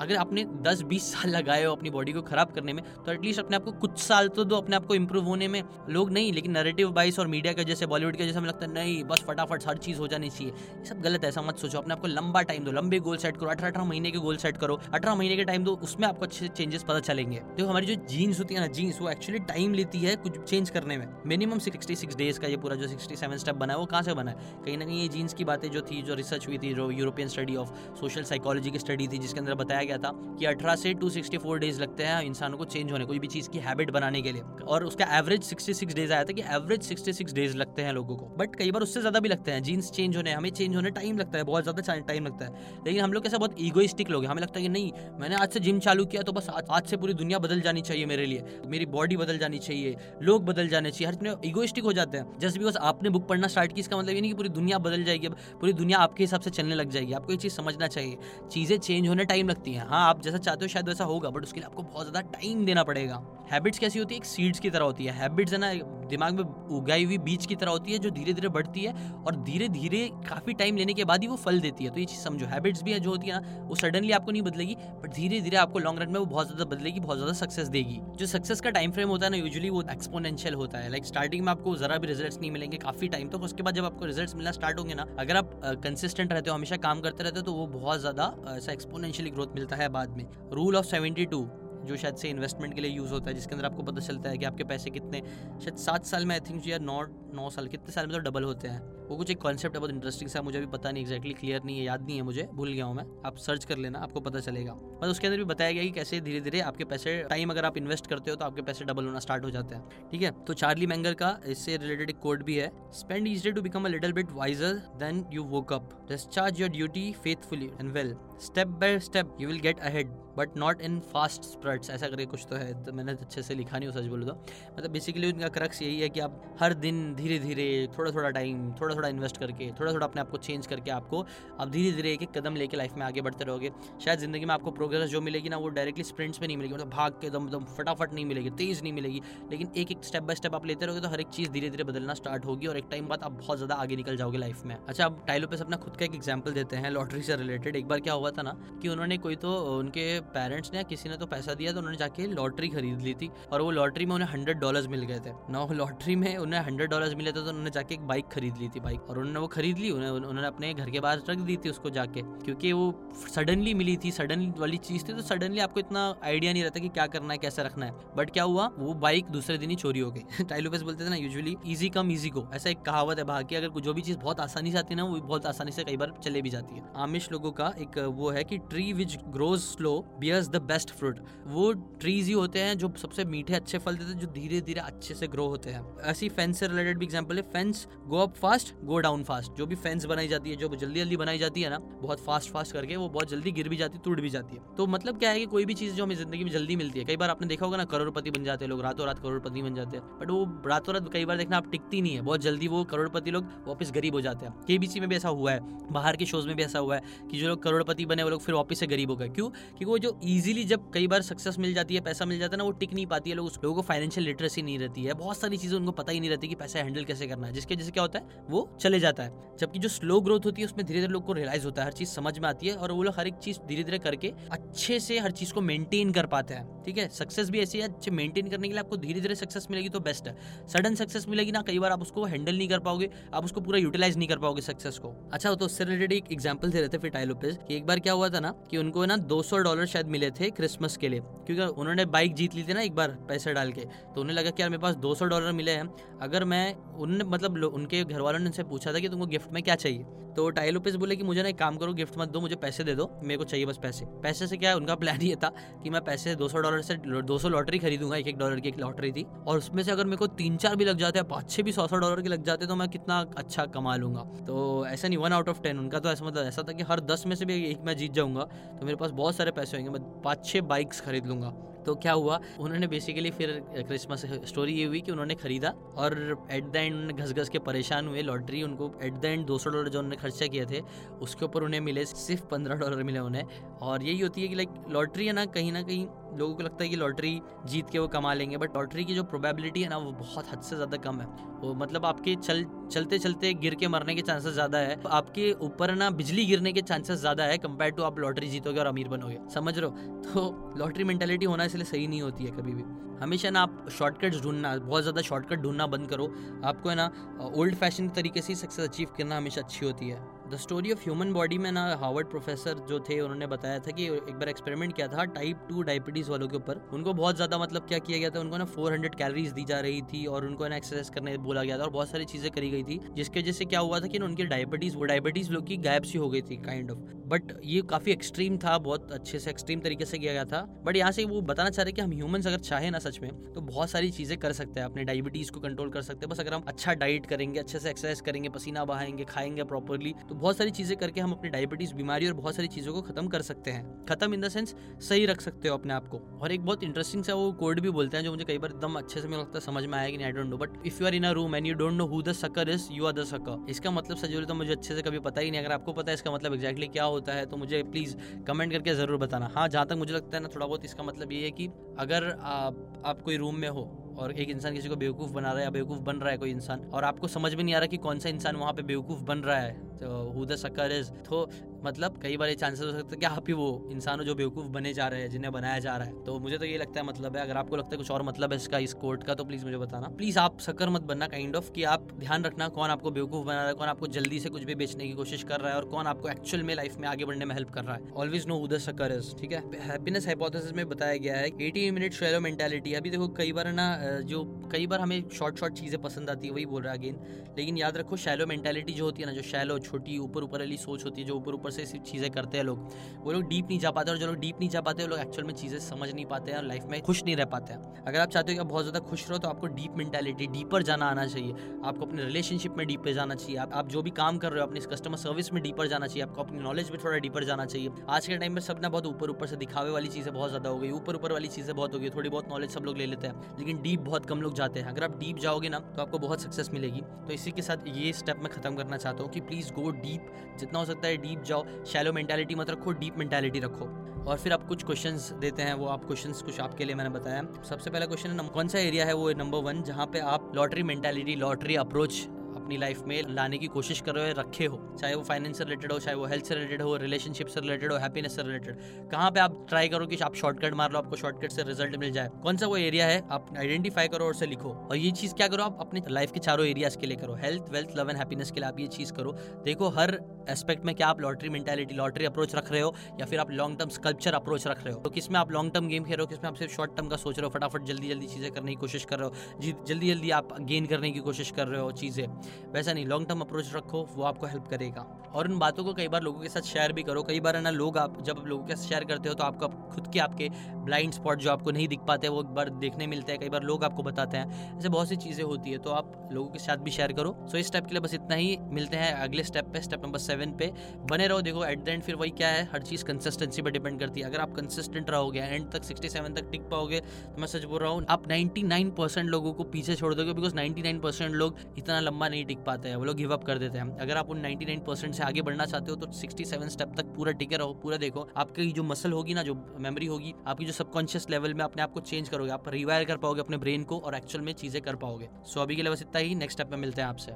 अगर आपने 10-20 साल लगाए हो अपनी बॉडी को खराब करने में तो एटलीस्ट अपने आप को कुछ साल तो दो अपने आप को इंप्रूव होने में लोग नहीं, लेकिन नरेटिव बाइस और मीडिया के जैसे बॉलीवुड के जैसे हमें लगता है, नहीं, बस फटाफट हर चीज़ हो जानी चाहिए। ये सब गलत है, ऐसा मत सोचो। अपने आपको लंबा टाइम दो, लंबे गोल सेट करो अठारह अठारह महीने के गोल सेट करो, अठारह महीने के टाइम दो, उसमें आपको अच्छे चेंजेस पता चलेंगे। तो हमारी जो जीन्स होती है ना जीन्स वो एक्चुअली टाइम लेती है कुछ चेंज करने में। मिनिमम सिक्सटी सिक्स डेज़ का ये पूरा जो सिक्सटी सेवन स्टेप बना है, वो कहाँ से बना है? कहीं ना कहीं ये जीन्स की बातें जो थी, जो रिसर्च हुई थी, जो European study of social psychology की स्टडी थी, जिसके अंदर बताया गया था कि अठारह से टू सिक्सटी फोर डेज़ लगते हैं इंसानों को चेंज होने कोई भी चीज़ की हैबिट बनाने के लिए। और उसका एवरेज सिक्सटी सिक्स डेज़ आया था कि एवरेज सिक्सटी सिक्स डेज़ लगते हैं लोगों को। बट कई बार उससे ज़्यादा भी लगते हैं जीन्स चेंज होने, हमें चेंज होने टाइम लगता है, बहुत ज़्यादा टाइम लगता है। लेकिन हम लोग कैसे, बहुत ईगोइस्टिक लोग हमें लगता है कि नहीं, मैंने आज से जिम चालू किया तो बस आज से पूरी दुनिया बदल जानी चाहिए मेरे लिए। मेरी बॉडी बदल जानी चाहिए, लोग बदल जाने चाहिए, हर इतने ईगोइस्टिक हो जाते हैं। जस्ट बिकॉज़ आपने बुक पढ़ना स्टार्ट की इसका मतलब ये नहीं कि पूरी दुनिया बदल जाएगी पूरी दुनिया आपके हिसाब से चलने लग जाएगी। आपको ये चीज़ समझना चाहिए। चीज़ें चेंज होने टाइम लगती हैं। हाँ आप जैसा चाहते हो शायद वैसा होगा बट उसके लिए आपको बहुत ज़्यादा टाइम देना पड़ेगा। हैबिट्स कैसी होती है? एक सीड्स की तरह होती है। हैबिट्स है ना, दिमाग में उगाई हुई बीज की तरह होती है, जो धीरे धीरे बढ़ती है और धीरे धीरे काफ़ी टाइम लेने के बाद ही वो फल देती है। तो ये चीज़ समझो हैबिट्स भी है जो होती है ना, वो सडनली आपको नहीं बदलेगी बट धीरे धीरे आपको लॉन्ग रन में वो बहुत ज़्यादा बदलेगी, बहुत ज़्यादा सक्सेस देगी। जो सक्सेस का टाइम फ्रेम होता है ना यूजली वो एक्सपोनेंशियल होता है। लाइक स्टार्टिंग में आपको ज़रा भी रिज़ल्ट नहीं मिलेंगे, काफ़ी टाइम तो उसके बाद जब आपको रिज़ल्ट मिलना स्टार्ट होंगे ना, अगर आप कंसिस्टेंट रहते हो, हमेशा काम करते रहते हो तो वो बहुत ज़्यादा ऐसा एक्सपोनेंशियली ग्रोथ मिलता है बाद में। रूल ऑफ़ सेवेंटी टू जो शायद से इन्वेस्टमेंट के लिए यूज़ होता है, जिसके अंदर आपको पता चलता है कि आपके पैसे कितने। शायद सात साल में आई थिंक यू आर नौ नौ साल, कितने साल में तो डबल होते हैं। वो कुछ एक कॉन्सेप्ट है, बहुत इंटरेस्टिंग सा, मुझे भी पता नहीं एक्जैक्टली क्लियर नहीं है, याद नहीं है मुझे, भूल गया हूँ मैं। आप सर्च कर लेना, आपको पता चलेगा। बस उसके अंदर भी बताया गया कि कैसे धीरे धीरे आपके पैसे टाइम अगर आप इन्वेस्ट करते हो तो आपके पैसे डबल होना स्टार्ट हो जाते हैं। ठीक है? तो चार्ली मैंगर का इससे रिलेटेड एक कोड भी है spend each day to become a little bit wiser than you woke up discharge your duty faithfully and well step by step you will get ahead but not in fast spreads ऐसा करके कुछ तो है तो मैंने अच्छे से लिखा नहीं हो, सच बोलूँ तो। मतलब बेसिकली उनका क्रक्स यही है कि आप हर दिन धीरे धीरे थोड़ा थोड़ा टाइम थोड़ा थोड़ा इन्वेस्ट करके थोड़ा थोड़ा अपने आप को चेंज करके आपको आप धीरे धीरे एक एक कदम लेके लाइफ में आगे बढ़ते रहोगे। शायद ज़िंदगी में आपको प्रोग्रेस जो मिलेगी ना, वो डायरेक्टली स्प्रिंट्स में नहीं मिलेगी मतलब भाग के दम दम फटाफट नहीं मिलेगी, तेज़ नहीं मिलेगी। लेकिन एक एक स्टेप बाय स्टेप आप लेते रहोगे तो हर एक चीज़ धीरे धीरे बदलना स्टार्ट होगी और एक टाइम बाद आप बहुत ज़्यादा आगे निकल जाओगे लाइफ में। अच्छा आप टाइलो पे अपना खुद का एक एग्ज़ाम्पल देते हैं, लॉटरी से रिलेटेड। एक बार क्या हुआ था ना कि उन्होंने कोई तो उनके पेरेंट्स ने किसी ने तो पैसा दिया तो उन्होंने जाके लॉटरी खरीद ली थी और वो लॉटरी में उन्हें हंड्रेड डॉलर मिल गए थे। ना लॉटरी में उन्हें हंड्रेड डॉलर्स मिले थे तो उन्होंने जाके एक बाइक खरीद ली थी बाइक और उन्होंने वो खरीद ली उन्होंने अपने घर के बाहर रख दी थी उसको जाके। क्योंकि वो सडनली मिली थी सडन वाली चीज़ थी तो सडनली आपको इतना आइडिया नहीं रहता कि क्या करना है, कैसे रखना है। बट क्या हुआ? वो बाइक दूसरे दिन ही चोरी हो गई। टाइलोपेस बोलते थे ना यूजुअली इजी कम इजी को ऐसा एक कहावत है की। अगर जो भी चीज़ बहुत आसानी से आती है ना, वो बहुत आसानी से कई बार चले भी जाती है। आमिश लोगों का एक वो है कि tree which grows slow bears the best fruit वो ट्रीज ही होते हैं जो सबसे मीठे, अच्छे फल देते हैं, जो धीरे धीरे अच्छे से ग्रो होते हैं। ऐसी फेंस से रिलेटेड भी एग्ज़ाम्पल है fence go up fast go down fast जो भी फेंस बनाई जाती है, जो जल्दी जल्दी बनाई जाती है ना, बहुत फास्ट फास्ट करके वो बहुत जल्दी गिर भी जाती है टूट भी जाती है। तो मतलब क्या है कि कोई भी चीज़ जो हमें ज़िंदगी में जल्दी मिलती है, कई बार आपने देखा होगा ना, करोड़पति बन जाते हैं लोग, रातों रात करोड़पति बन जाते हैं। बट वो रातों रात कई बार देखना आप टिकती नहीं है, बहुत जल्दी वो करोड़पति लोग वापस गरीब हो जाते हैं। के में भी ऐसा हुआ है, बाहर के शोज़ में भी ऐसा हुआ है कि जो लोग करोड़पति बने, वो लोग फिर वापस से गरीब हो गए। क्यों? क्योंकि वो जो ईजिली जब कई बार सक्सेस मिल जाती है, पैसा मिल जाता है ना, वो टिक नहीं पाती है, लोग उस लोगों को फाइनेंशियल लिटरेसी नहीं रहती है, बहुत सारी चीज़ें उनको पता ही नहीं रहती कि पैसा हैंडल कैसे करना है, जिसके जैसे क्या होता है, वो चले जाता है। जबकि जो स्लो ग्रोथ होती है, उसमें धीरे धीरे लोग को रियलाइज़ होता है, हर चीज़ समझ में आती है और वो लोग हर एक चीज़ धीरे धीरे करके अच्छे से हर चीज़ को मेंटेन कर पाते हैं, ठीक है? सक्सेस भी ऐसी है, अच्छे मेंटेन करने के लिए आपको धीरे धीरे सक्सेस मिलेगी तो बेस्ट है। सडन सक्सेस मिलेगी ना, कई बार आप उसको हैंडल नहीं कर पाओगे, आप उसको पूरा यूटिलाइज नहीं कर पाओगे सक्सेस को। अच्छा तो उससे रिलेटेड एक एग्ज़ाम्पल दे रहे थे फिर टाइलोपेज कि एक बार क्या हुआ था ना, कि उनको ना 200 डॉलर शायद मिले थे क्रिसमस के लिए, क्योंकि उन्होंने बाइक जीत ली थी ना एक बार पैसे डाल के तो उन्हें लगा कि यार मेरे पास 200 डॉलर मिले हैं, अगर मैं उन्होंने मतलब उनके घर वालों ने उनसे पूछा था कि तुमको गिफ्ट में क्या चाहिए? तो टाइलोपेस बोले कि मुझे ना एक काम करो गिफ्ट मत दो, मुझे पैसे दे दो, मेरे को चाहिए बस पैसे। पैसे से क्या है, उनका प्लान ये था कि मैं पैसे 200 डॉलर से 200 लॉटरी खरीदूँगा एक एक डॉलर की एक लॉटरी थी। और उसमें से अगर मेरे को तीन चार भी लग जाते हैं पाँच छः भी सौ सौ डॉलर के लग जाते तो मैं कितना अच्छा कमा लूँगा। तो ऐसा नहीं वन आउट ऑफ़ टेन उनका तो ऐसा मतलब ऐसा था कि हर दस में से भी एक मैं जीत जाऊँगा तो मेरे पास बहुत सारे पैसे होंगे, मैं पाँच छः बाइक्स खरीद लूँगा। तो क्या हुआ? उन्होंने बेसिकली फिर क्रिसमस स्टोरी ये हुई कि उन्होंने खरीदा और एट द एंड घस घस के परेशान हुए। लॉटरी उनको एट द एंड दो सौ डॉलर जो उन्होंने खर्चा किए थे, उसके ऊपर उन्हें मिले सिर्फ़ पंद्रह डॉलर मिले उन्हें। और यही होती है कि लाइक लॉटरी है ना, कहीं ना कहीं लोगों को लगता है कि लॉटरी जीत के वो कमा लेंगे बट लॉटरी की जो प्रोबेबिलिटी है ना, वो बहुत हद से ज़्यादा कम है। वो मतलब आपके चल, चलते चलते गिर के मरने के चांसेस ज़्यादा है। आपके ऊपर ना बिजली गिरने के चांसेस ज़्यादा है कंपेयर टू आप लॉटरी जीतोगे और अमीर बनोगे। समझ रहे हो? तो लॉटरी मेंटेलिटी होना इसलिए सही नहीं होती है कभी भी। हमेशा ना आप शॉर्टकट्स ढूंढना, बहुत ज़्यादा शॉर्टकट ढूंढना बंद करो। आपको है ना ओल्ड फ़ैशन तरीके से सक्सेस अचीव करना हमेशा अच्छी होती है। The story of human body में ना हार्वर्ड प्रोफेसर जो थे, उन्होंने बताया था कि एक बार एक्सपेरिमेंट किया था टाइप टू डायबिटीज़ वालों के ऊपर। उनको बहुत ज़्यादा मतलब क्या किया गया था? उनको ना 400 कैलोरीज दी जा रही थी और उनको ना एक्सरसाइज करने बोला गया था और बहुत सारी चीज़ें करी गई थी, जिसके वजह से क्या हुआ था कि उनकी डायबिटीज़ वो डायबिटीज़ लोग की गायब सी हो गई थी काइंड ऑफ़ बट ये काफ़ी एक्सट्रीम था, बहुत अच्छे से एक्सट्रीम तरीके से किया गया था। बट यहाँ से वो बताना चाह रहे कि हम ह्यूमंस अगर चाहे ना सच में तो बहुत सारी चीज़ें कर सकते हैं अपने डायबिटीज़ को कंट्रोल कर सकते हैं। बस अगर हम अच्छा डाइट करेंगे, अच्छे से एक्सरसाइज करेंगे, पसीना बहाएँगे, खाएँगे प्रॉपरली तो बहुत सारी चीज़ें करके हम अपनी डायबिटीज़ बीमारी और बहुत सारी चीज़ों को खत्म कर सकते हैं। खत्म इन द सेंस सही रख सकते हो अपने आप को। और एक बहुत इंटरेस्टिंग सा वो कोड भी बोलते हैं जो मुझे कई बार एकदम अच्छे से मुझे लगता है समझ में आया कि I don't know but if you are in a room and you don't know who the sucker is you are the sucker इसका मतलब सजोरी तो मुझे अच्छे से कभी पता ही नहीं अगर आपको पता है इसका मतलब एक्जैक्टली क्या होता है तो मुझे प्लीज़ कमेंट करके ज़रूर बताना। हाँ जहाँ तक मुझे लगता है ना थोड़ा बहुत इसका मतलब ये है कि अगर आप, आप कोई रूम में हो और एक इंसान किसी को बेवकूफ़ बना रहा है या बेवकूफ़ बन रहा है कोई इंसान और आपको समझ में नहीं आ रहा कि कौन सा इंसान वहाँ पे बेवकूफ़ बन रहा है तो हु द सकर इज़ तो मतलब कई बार ये चांसेस हो सकते हैं कि आप ही वो इंसान हो जो बेवकूफ़ बने जा रहे हैं, जिन्हें बनाया जा रहा है। तो मुझे तो ये लगता है मतलब है, अगर आपको लगता है कुछ और मतलब है इसका, इस कोर्ट का तो प्लीज़ मुझे बताना। प्लीज़ आप सकर मत बनना काइंड ऑफ़ कि आप ध्यान रखना कौन आपको बेवकूफ़ बना रहा है, कौन आपको जल्दी से कुछ भी बेचने की कोशिश कर रहा है और कौन आपको एक्चुअल में लाइफ में आगे बढ़ने में हेल्प कर रहा है। Always know other sucker is ठीक हैप्पीनेस हाइपोथेसिस में बताया गया है एटी मिनट शेलो मेंटेलिटी अभी देखो, कई बार ना जो, कई बार हमें शॉर्ट शॉर्ट चीज़ें पसंद आती है, वही बोल रहा है अगेन लेकिन याद रखो शैलो मेंटेलिटी जो होती है ना, जो शैलो छोटी, ऊपर ऊपर वाली सोच होती है, जो ऊपर ऊपर से चीज़ें करते हैं लोग। वो लोग डीप नहीं जा पाते और जो लोग डीप नहीं जा पाते वो लोग एक्चुअल में चीज़ें समझ नहीं पाते हैं और लाइफ में खुश नहीं रह पाते हैं। अगर आप चाहते हो कि आप बहुत ज़्यादा खुश रहो तो आपको डीप मेंटेलिटी डीपर जाना आना चाहिए। आपको अपने रिलेशनशिप में डीप पे जाना चाहिए। आप, आप जो भी काम कर रहे हो अपनी कस्टमर सर्विस में डीपर जाना चाहिए। आपको अपनी नॉलेज में थोड़ा डीपर जाना चाहिए। आज के टाइम में सब ना बहुत ऊपर ऊपर से दिखावे वाली चीज़ें बहुत ज़्यादा हो गई। ऊपर ऊपर वाली चीज़ें बहुत हो गई। थोड़ी बहुत नॉलेज सब लोग ले लेते हैं। लेकिन डीप बहुत कम लोग जाते हैं। अगर आप डीप जाओगे ना तो आपको बहुत सक्सेस मिलेगी। तो इसी के साथ ये स्टेप मैं खत्म करना चाहता हूँ कि प्लीज़ गो डीप जितना हो सकता है डीप जाओ। शैलो मेंटालिटी मत रखो डीप मेंटालिटी रखो। और फिर आप कुछ क्वेश्चन देते हैं, वो आप क्वेश्चन कुछ आपके लिए मैंने बताया। सबसे पहला क्वेश्चन है कौन सा एरिया है वो नंबर वन जहाँ पे आप लॉटरी मेंटालिटी लॉटरी अप्रोच अपनी लाइफ में लाने की कोशिश कर रहे हो, रखे हो, चाहे वो फाइनेंस से रिलेटेड हो, चाहे वो हेल्थ से रिलेटेड हो रिलेशनशिप से रिलेटेड हो हैप्पीनेस से रिलेटेड कहाँ पे आप ट्राई करो कि आप शॉर्टकट मार लो, आपको शॉर्टकट से रिज़ल्ट मिल जाए। कौन सा वो एरिया है, आप आइडेंटिफाई करो और से लिखो। और ये चीज़ क्या करो, आप अपने लाइफ के चारों एरियाज़ के लिए करो। Health wealth love and happiness के लिए आप ये चीज़ करो। देखो, हर एस्पेक्ट में क्या आप लॉटरी मेंटेलिटी लॉटरी अप्रोच रख रहे हो, या फिर आप लॉन्ग टर्म स्कल्पचर अप्रोच रख रहे हो। तो किसमें आप लॉन्ग टर्म गेम खेल रहे हो किसमें आप सिर्फ़ शॉर्ट टर्म का सोच रहे हो, फटाफट जल्दी जल्दी चीज़ें करने की कोशिश कर रहे हो। जल्दी जल्दी आप गेन करने की कोशिश कर रहे हो चीज़ें। वैसा नहीं लॉन्ग टर्म अप्रोच रखो, वो आपको हेल्प करेगा। और उन बातों को कई बार लोगों के साथ शेयर भी करो। कई बार है ना, लोग आप, जब लोगों के साथ शेयर करते हो तो आपका, खुद के आपके ब्लाइंड स्पॉट जो आपको नहीं दिख पाते, वो एक बार देखने मिलते हैं, कई बार लोग आपको बताते हैं। ऐसे बहुत सी चीज़ें होती है तो आप लोगों के साथ भी शेयर करो। सो इस स्टेप के लिए बस इतना ही, मिलते हैं अगले स्टेप पे स्टेप नंबर सेवन पे। बने रहो, देखो एट द एंड फिर वही क्या है, हर चीज़ कंसिस्टेंसी पर डिपेंड करती है। अगर आप कंसिस्टेंट रहोगे एंड तक सिक्सटी सेवन तक टिक पाओगे तो मैं सच बोल रहा हूँ, आप नाइन्टी नाइन परसेंट लोगों को पीछे छोड़ दोगे बिकॉज़ नाइन्टी नाइन परसेंट लोग इतना लंबा नहीं टिक पाते हैं, वो लोग गिव अप कर देते हैं। अगर आप उन नाइन्टी नाइन परसेंट से आगे बढ़ना चाहते हो तो सिक्सटी सेवन स्टेप तक पूरा टिके रहो, पूरा देखो। आपकी जो मसल होगी ना, जो मेमोरी होगी, आपकी जो सबकॉन्शियस लेवल में अपने आप को चेंज करोगे, आप रिवायर कर पाओगे अपने ब्रेन को और एक्चुअल में चीज़ें कर पाओगे। सो अभी के लिए बस इतना ही नेक्स्ट स्टेप में मिलते हैं आपसे।